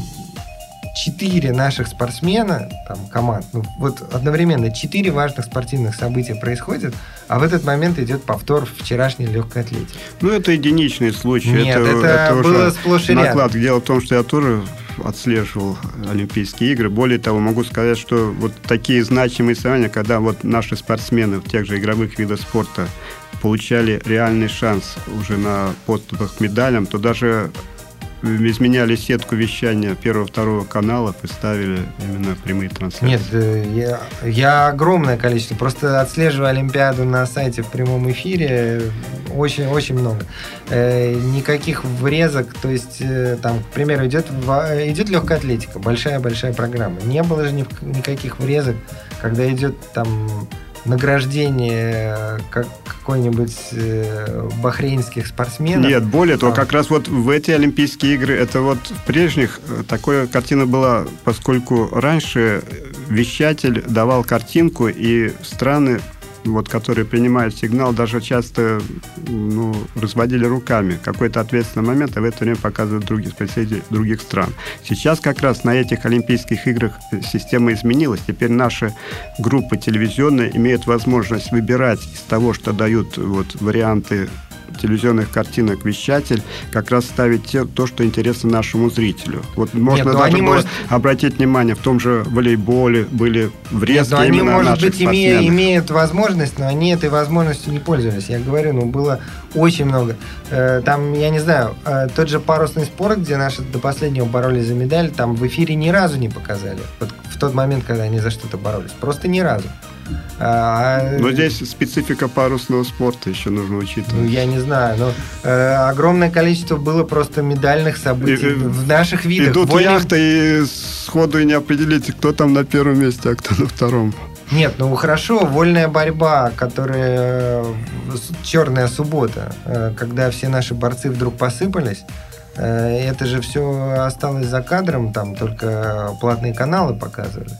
Speaker 2: четыре наших спортсмена, там, команд, ну, вот одновременно четыре важных спортивных события происходят, а в этот момент идет повтор вчерашней легкой атлетики.
Speaker 3: Ну, это единичный случай.
Speaker 2: Нет, это, это, это было сплошь и
Speaker 3: наклад. рядом. Дело в том, что я тоже отслеживал Олимпийские игры. Более того, могу сказать, что вот такие значимые соревнования, когда вот наши спортсмены в тех же игровых видах спорта получали реальный шанс уже на подступах к медалям, то даже изменяли сетку вещания первого-второго канала и ставили именно прямые трансляции.
Speaker 2: Нет, э, я, я огромное количество. Просто отслеживаю Олимпиаду на сайте в прямом эфире. Очень-очень много. Э, никаких врезок. То есть, э, там, к примеру, идет, идет легкая атлетика. Большая-большая программа. Не было же ни, никаких врезок, когда идет там награждение как какой-нибудь э, бахрейнских спортсменов.
Speaker 3: Нет, более того, а. как раз вот в эти Олимпийские игры, это вот в прежних э, такая картина была, поскольку раньше вещатель давал картинку, и страны вот, которые принимают сигнал, даже часто ну, разводили руками какой-то ответственный момент, а в это время показывают другие представители других стран. Сейчас как раз на этих Олимпийских играх система изменилась. Теперь наши группы телевизионные имеют возможность выбирать из того, что дают вот, варианты телевизионных картинок вещатель как раз ставить те, то, что интересно нашему зрителю. Вот можно Нет, ну даже было может... обратить внимание, в том же волейболе были врезки Нет,
Speaker 2: они, может быть, име, имеют возможность, но они этой возможностью не пользовались. Я говорю, ну, было очень много. Э, там, я не знаю, э, тот же парусный спорт, где наши до последнего боролись за медаль, там в эфире ни разу не показали. Вот в тот момент, когда они за что-то боролись. Просто ни разу.
Speaker 3: А, но здесь специфика парусного спорта еще нужно учитывать.
Speaker 2: Ну, я не знаю, но э, огромное количество было просто медальных событий и, в наших видах.
Speaker 3: Идут Вольный... яхты и сходу и не определите, кто там на первом месте, а кто на втором.
Speaker 2: Нет, ну хорошо, вольная борьба, которая э, черная суббота, э, когда все наши борцы вдруг посыпались, э, это же все осталось за кадром, там только платные каналы показывали.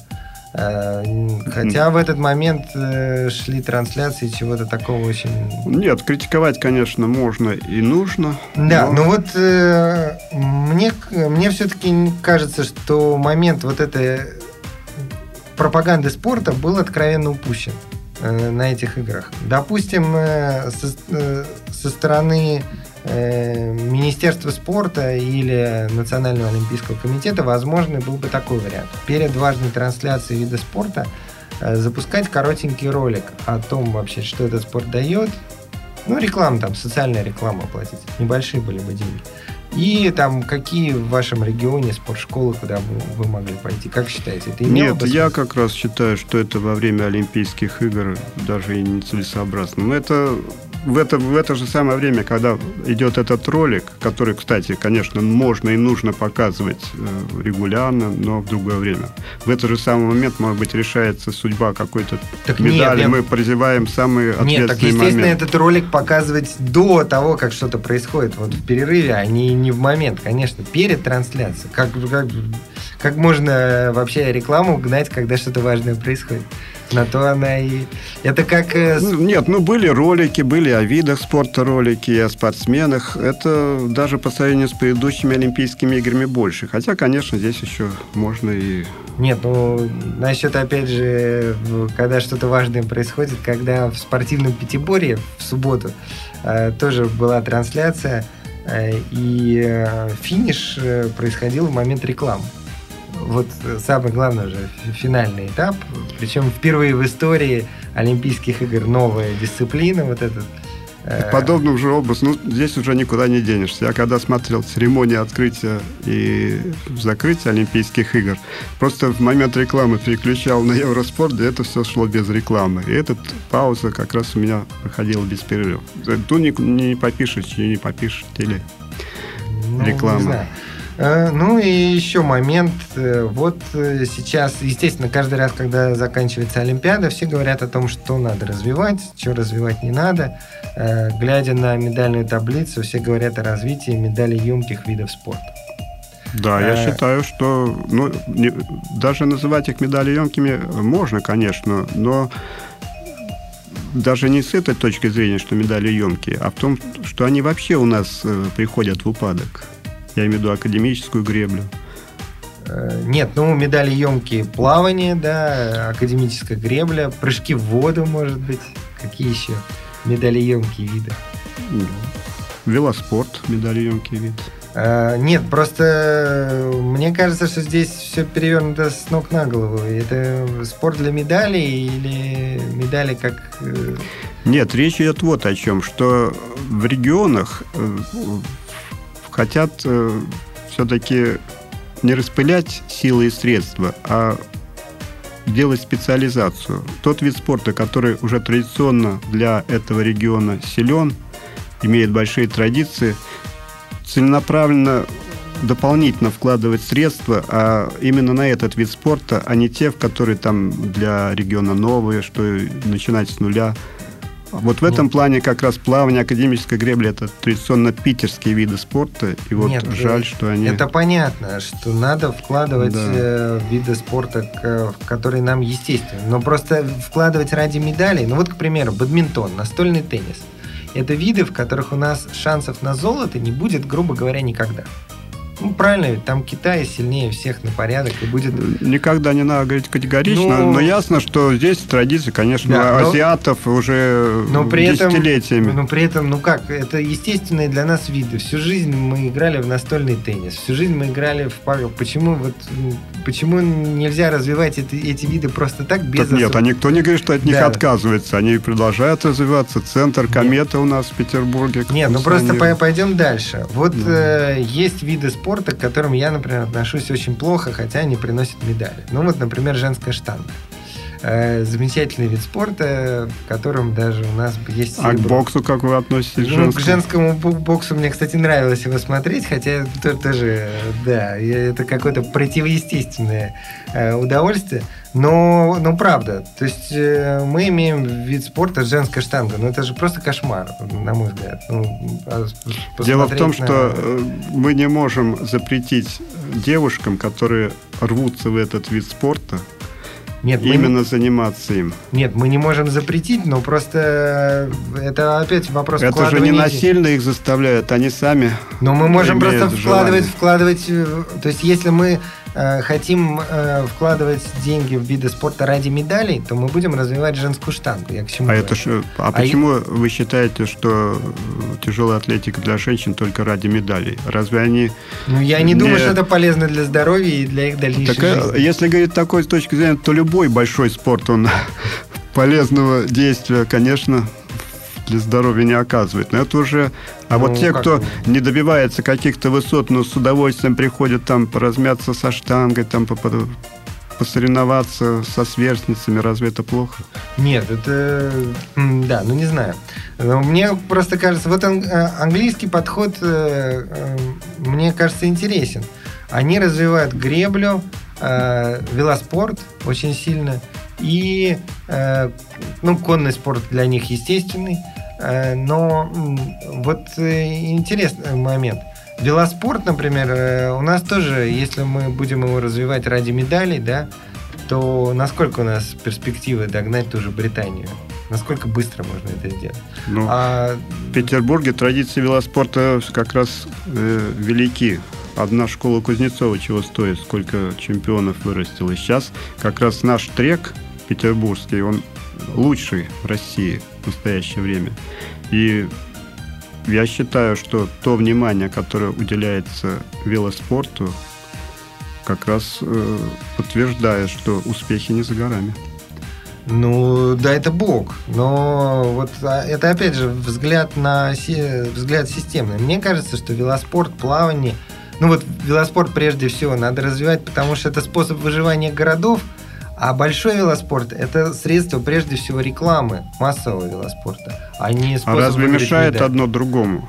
Speaker 2: Э, хотя в этот момент э, шли трансляции чего-то такого очень...
Speaker 3: Нет, критиковать, конечно, можно и нужно.
Speaker 2: Да, но, но вот э, мне, мне все-таки кажется, что момент вот этой пропаганды спорта был откровенно упущен на этих играх. Допустим, со, со стороны Э, Министерства спорта или Национального олимпийского комитета, возможно, был бы такой вариант. Перед важной трансляцией вида спорта э, запускать коротенький ролик о том вообще, что этот спорт дает. Ну, реклама там, социальная реклама платить. Небольшие были бы деньги. И там какие в вашем регионе спортшколы, куда вы, вы могли пойти? Как считаете?
Speaker 3: Это Нет, бы я как раз считаю, что это во время Олимпийских игр даже и нецелесообразно. Но это в это, в это же самое время, когда идет этот ролик, который, кстати, конечно, можно и нужно показывать э, регулярно, но в другое время. В этот же самый момент, может быть, решается судьба какой-то так медали. Нет, мы прозеваем самые ответственные Нет, так,
Speaker 2: естественно, момент. этот ролик показывать до того, как что-то происходит. Вот в перерыве, а не, не в момент, конечно, перед трансляцией. Как, как, как можно вообще рекламу гнать, когда что-то важное происходит? На то она и... Это как... Э,
Speaker 3: ну, нет, ну были ролики, были о видах спорта ролики, о спортсменах. Это даже по сравнению с предыдущими Олимпийскими играми больше. Хотя, конечно, здесь еще можно и...
Speaker 2: Нет, ну, насчет, опять же, когда что-то важное происходит, когда в спортивном пятиборье в субботу э, тоже была трансляция, э, и э, финиш э, происходил в момент рекламы вот самый главный уже финальный этап. Причем впервые в истории Олимпийских игр новая дисциплина, вот этот
Speaker 3: э, Подобным же образ, ну, здесь уже никуда не денешься. Я когда смотрел церемонию открытия и закрытия Олимпийских игр, просто в момент рекламы переключал на Евроспорт, и это все шло без рекламы. И эта пауза как раз у меня проходила без перерыва. Тут не, не попишешь, не попишешь теле. Ну, реклама.
Speaker 2: Э, ну и еще момент. Э, вот э, сейчас, естественно, каждый раз, когда заканчивается Олимпиада, все говорят о том, что надо развивать, что развивать не надо. Глядя на медальную таблицу, все говорят о развитии медалеемких видов спорта.
Speaker 3: Да, я считаю, что ну, не, даже называть их медалеемкими можно, конечно, но даже не с этой точки зрения, что медали емкие, а в том, что они вообще у нас приходят в упадок. Я имею в виду академическую греблю.
Speaker 2: Э, нет, ну, медали емкие плавание, да, академическая гребля, прыжки в воду, может быть. Какие еще медали емкие виды?
Speaker 3: Велоспорт, медали емкий вид.
Speaker 2: А, нет, просто мне кажется, что здесь все перевернуто с ног на голову. Это спорт для медалей или медали как...
Speaker 3: Нет, речь идет вот о чем, что в регионах хотят э, все-таки не распылять силы и средства, а делать специализацию. Тот вид спорта, который уже традиционно для этого региона силен, имеет большие традиции, целенаправленно дополнительно вкладывать средства а именно на этот вид спорта, а не те, в которые там для региона новые, что начинать с нуля – вот в этом Нет. плане как раз плавание, академическая гребля – это традиционно питерские виды спорта. И вот Нет, жаль, что они…
Speaker 2: Это понятно, что надо вкладывать да. Э, виды спорта, которые нам естественны. Но просто вкладывать ради медалей, ну вот, к примеру, бадминтон, настольный теннис. Это виды, в которых у нас шансов на золото не будет, грубо говоря, никогда. Ну, правильно, ведь там Китай сильнее всех на порядок и будет...
Speaker 3: Никогда не надо говорить категорично, ну, но ясно, что здесь традиции, конечно, да, азиатов но, уже но при десятилетиями.
Speaker 2: Этом, но при этом, ну как, это естественные для нас виды. Всю жизнь мы играли в настольный теннис, всю жизнь мы играли в пару. Почему вот почему нельзя развивать эти, эти виды просто так без... Так
Speaker 3: нет, а никто не говорит, что от них да. отказывается. Они продолжают развиваться. Центр комета нет. у нас в Петербурге.
Speaker 2: Нет, ну просто пойдем дальше. Вот да. э, есть виды спорта, спорта, к которым я, например, отношусь очень плохо, хотя они приносят медали. Ну вот, например, женская штанга. Э, замечательный вид спорта, в котором даже у нас есть
Speaker 3: серебро. А к боксу как вы относитесь?
Speaker 2: Ну, к женскому боксу мне, кстати, нравилось его смотреть, хотя тоже, да, это какое-то противоестественное э, удовольствие. Но, но правда, то есть э, мы имеем вид спорта женская штанга, но это же просто кошмар, на мой взгляд. Ну,
Speaker 3: а Дело в том, на... что мы не можем запретить девушкам, которые рвутся в этот вид спорта, нет, именно мы... заниматься им.
Speaker 2: Нет, мы не можем запретить, но просто э, это опять вопрос
Speaker 3: Это же не насильно их заставляют, они сами.
Speaker 2: Но мы можем просто вкладывать, вкладывать. То есть, если мы Э, хотим э, вкладывать деньги в виды спорта ради медалей, то мы будем развивать женскую штангу. Я к чему
Speaker 3: а, это ж, а, а почему я... вы считаете, что тяжелая атлетика для женщин только ради медалей? Разве они...
Speaker 2: Ну, я не, не... думаю, что это полезно для здоровья и для их дальнейшей так, э, жизни.
Speaker 3: Если говорить такой с точки зрения, то любой большой спорт, он полезного действия, конечно, для здоровья не оказывает. Но это уже... А ну, вот те, кто не добивается каких-то высот, но с удовольствием приходят там поразмяться со штангой, там посоревноваться со сверстницами, разве это плохо?
Speaker 2: Нет, это... Да, ну не знаю. Но мне просто кажется, вот э, английский подход, э, э, мне кажется, интересен. Они развивают греблю, э, велоспорт очень сильно, и э, ну, конный спорт для них естественный. Э, но вот э, интересный момент. Велоспорт, например, э, у нас тоже, если мы будем его развивать ради медалей, да, то насколько у нас перспективы догнать ту же Британию? Насколько быстро можно это сделать?
Speaker 3: Ну, а... В Петербурге традиции велоспорта как раз э, велики. Одна школа Кузнецова чего стоит, сколько чемпионов вырастила. Сейчас как раз наш трек петербургский, он лучший в России в настоящее время. И я считаю, что то внимание, которое уделяется велоспорту, как раз э, подтверждает, что успехи не за горами.
Speaker 2: Ну, да, это бог. Но вот а, это, опять же, взгляд на взгляд системный. Мне кажется, что велоспорт, плавание, ну вот велоспорт прежде всего надо развивать, потому что это способ выживания городов, а большой велоспорт – это средство, прежде всего, рекламы массового велоспорта, а не
Speaker 3: А разве мешает медаль? одно другому?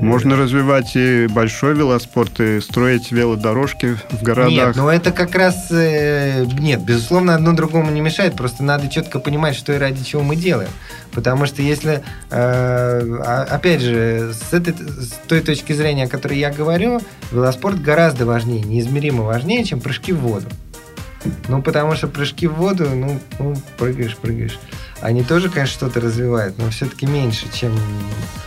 Speaker 3: Можно развивать и большой велоспорт, и строить велодорожки в городах.
Speaker 2: Нет, ну это как раз... Э, нет, безусловно, одно другому не мешает. Просто надо четко понимать, что и ради чего мы делаем. Потому что если, э, опять же, с, этой, с той точки зрения, о которой я говорю, велоспорт гораздо важнее, неизмеримо важнее, чем прыжки в воду. Ну, потому что прыжки в воду, ну, ну прыгаешь, прыгаешь. Они тоже, конечно, что-то развивают, но все-таки меньше, чем...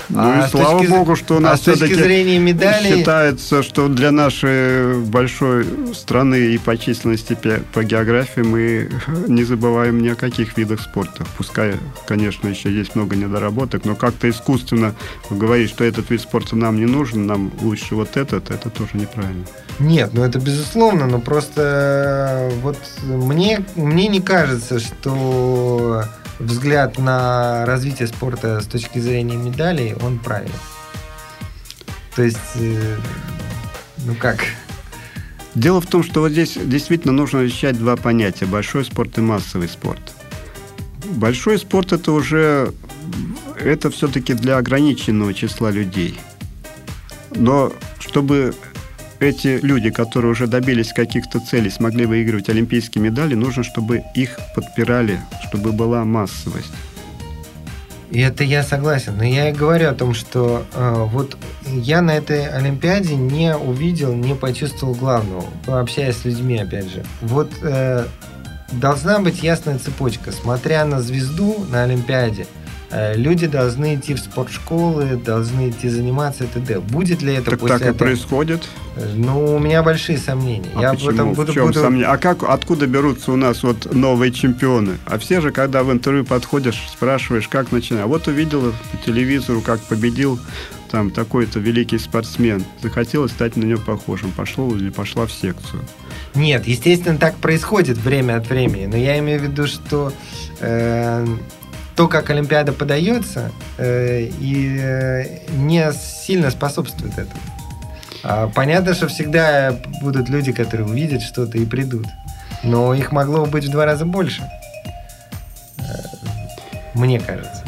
Speaker 3: Ну а и слава точки, богу, что у нас а все-таки зрения медали... считается, что для нашей большой страны и по численности по географии мы не забываем ни о каких видах спорта. Пускай, конечно, еще есть много недоработок, но как-то искусственно говорить, что этот вид спорта нам не нужен, нам лучше вот этот, это тоже неправильно.
Speaker 2: Нет, ну это безусловно, но просто вот мне, мне не кажется, что взгляд на развитие спорта с точки зрения медалей, он правильный. То есть, э, ну как?
Speaker 3: Дело в том, что вот здесь действительно нужно различать два понятия. Большой спорт и массовый спорт. Большой спорт это уже это все-таки для ограниченного числа людей. Но чтобы эти люди, которые уже добились каких-то целей, смогли выигрывать олимпийские медали, нужно, чтобы их подпирали, чтобы была массовость.
Speaker 2: И это я согласен. Но я и говорю о том, что э, вот я на этой Олимпиаде не увидел, не почувствовал главного, общаясь с людьми, опять же. Вот э, должна быть ясная цепочка. Смотря на звезду на Олимпиаде, люди должны идти в спортшколы, должны идти заниматься и т.д. Будет ли это
Speaker 3: так
Speaker 2: после
Speaker 3: так
Speaker 2: этого?
Speaker 3: и происходит?
Speaker 2: Ну, у меня большие сомнения.
Speaker 3: А Я почему? Потом буду, в чем буду... сомнения? А как, откуда берутся у нас вот новые чемпионы? А все же, когда в интервью подходишь, спрашиваешь, как начинать. Вот увидела по телевизору, как победил там такой-то великий спортсмен. Захотелось стать на него похожим. Пошел или пошла в секцию.
Speaker 2: Нет, естественно, так происходит время от времени. Но я имею в виду, что э, то, как Олимпиада подается, э, и э, не сильно способствует этому. А понятно, что всегда будут люди, которые увидят что-то и придут. Но их могло быть в два раза больше. Э, мне кажется.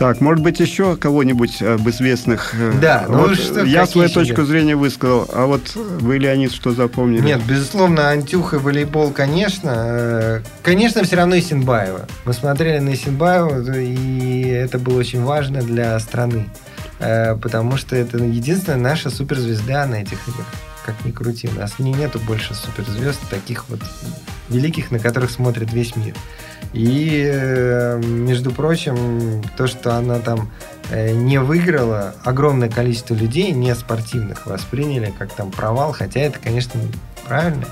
Speaker 3: Так, может быть, еще кого-нибудь об известных?
Speaker 2: Э, да,
Speaker 3: ну вот что, Я свою точку зрения высказал, а вот вы, Леонид, что запомнили?
Speaker 2: Нет, безусловно, Антюха, волейбол, конечно. Э, конечно, все равно Исинбаева. Мы смотрели на Исинбаеву, и это было очень важно для страны. Э, потому что это единственная наша суперзвезда на этих играх. Как ни крути, у нас не, нету больше суперзвезд, таких вот великих, на которых смотрит весь мир. И, э, между прочим, то, что она там э, не выиграла, огромное количество людей, не спортивных, восприняли как там провал, хотя это, конечно, правильно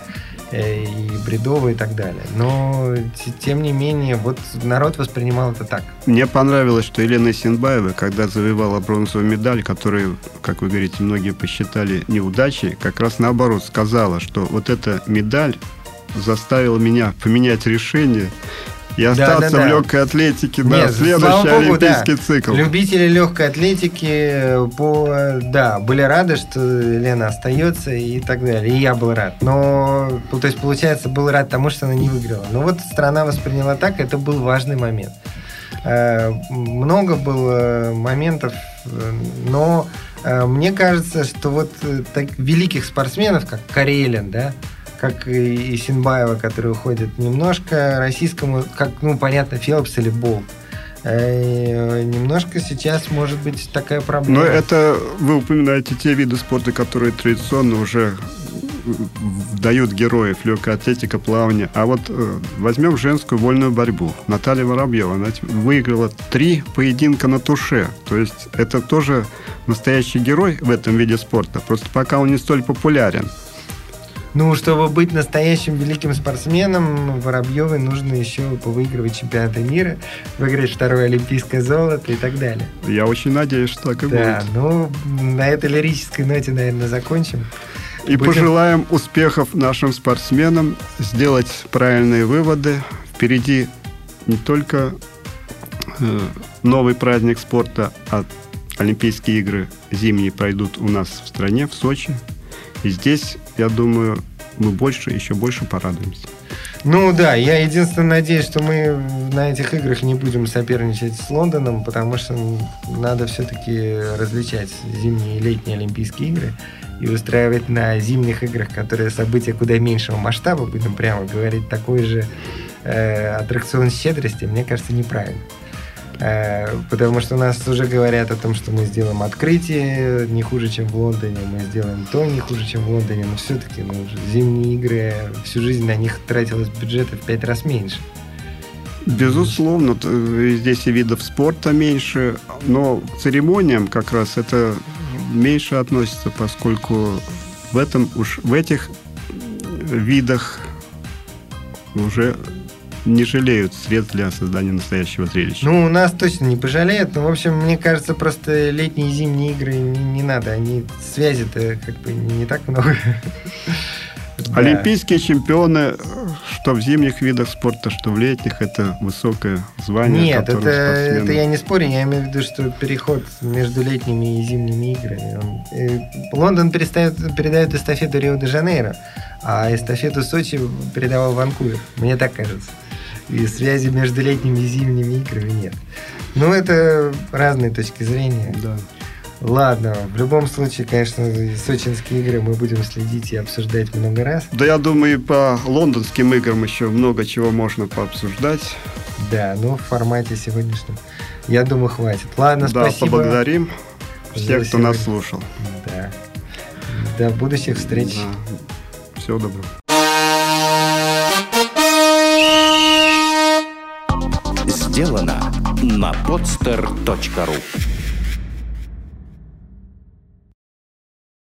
Speaker 2: э, и бредово и так далее. Но, тем не менее, вот народ воспринимал это так.
Speaker 3: Мне понравилось, что Елена Синбаева, когда завоевала бронзовую медаль, которую, как вы говорите, многие посчитали неудачей, как раз наоборот сказала, что вот эта медаль заставила меня поменять решение и остаться да, да, да. в легкой атлетике на Нет, следующий Богу, олимпийский да. цикл.
Speaker 2: Любители легкой атлетики по, да, были рады, что Лена остается и так далее. И я был рад. Но, то есть, получается, был рад тому, что она не выиграла. Но вот страна восприняла так, это был важный момент. Э, много было моментов, но э, мне кажется, что вот так, великих спортсменов, как Карелин, да, как и Синбаева, который уходит немножко российскому, как, ну, понятно, Фелпс или Болт. Э, немножко сейчас может быть такая проблема.
Speaker 3: Но это вы упоминаете те виды спорта, которые традиционно уже дают героев легкая атлетика, плавание. А вот э, возьмем женскую вольную борьбу. Наталья Воробьева она выиграла три поединка на туше. То есть это тоже настоящий герой в этом виде спорта. Просто пока он не столь популярен.
Speaker 2: Ну, чтобы быть настоящим великим спортсменом, Воробьевой нужно еще повыигрывать чемпионаты мира, выиграть второе олимпийское золото и так далее.
Speaker 3: Я очень надеюсь, что так и
Speaker 2: да, будет. ну, на этой лирической ноте, наверное, закончим.
Speaker 3: И Будем... пожелаем успехов нашим спортсменам, сделать правильные выводы. Впереди не только э, новый праздник спорта, а Олимпийские игры зимние пройдут у нас в стране, в Сочи. И здесь, я думаю, мы больше, еще больше порадуемся.
Speaker 2: Ну да, я единственное надеюсь, что мы на этих играх не будем соперничать с Лондоном, потому что надо все-таки различать зимние и летние Олимпийские игры и устраивать на зимних играх, которые события куда меньшего масштаба, будем прямо говорить, такой же э, аттракцион щедрости, мне кажется, неправильно. Э, потому что нас уже говорят о том, что мы сделаем открытие не хуже, чем в Лондоне, мы сделаем то не хуже, чем в Лондоне, но все-таки ну, зимние игры, всю жизнь на них тратилось бюджета в пять раз меньше.
Speaker 3: Безусловно, здесь и видов спорта меньше, но к церемониям как раз это меньше относится, поскольку в этом уж в этих видах уже не жалеют средств для создания настоящего зрелища.
Speaker 2: Ну, у нас точно не пожалеют. Но, в общем, мне кажется, просто летние и зимние игры не, не надо. Они связи-то как бы не так много.
Speaker 3: Олимпийские чемпионы, что в зимних видах спорта, что в летних, это высокое звание.
Speaker 2: Нет, это, это я не спорю, я имею в виду, что переход между летними и зимними играми. Он, э, Лондон перестает, передает эстафету Рио-де-Жанейро, а эстафету Сочи передавал Ванкувер. Мне так кажется и связи между летними и зимними играми нет. Ну, это разные точки зрения.
Speaker 3: Да.
Speaker 2: Ладно, в любом случае, конечно, сочинские игры мы будем следить и обсуждать много раз.
Speaker 3: Да, я думаю, и по лондонским играм еще много чего можно пообсуждать.
Speaker 2: Да, ну в формате сегодняшнем, я думаю, хватит. Ладно,
Speaker 3: да,
Speaker 2: спасибо.
Speaker 3: поблагодарим всех, кто нас слушал.
Speaker 2: Да. До будущих встреч.
Speaker 3: Да. Всего доброго.
Speaker 1: Сделано на podster.ru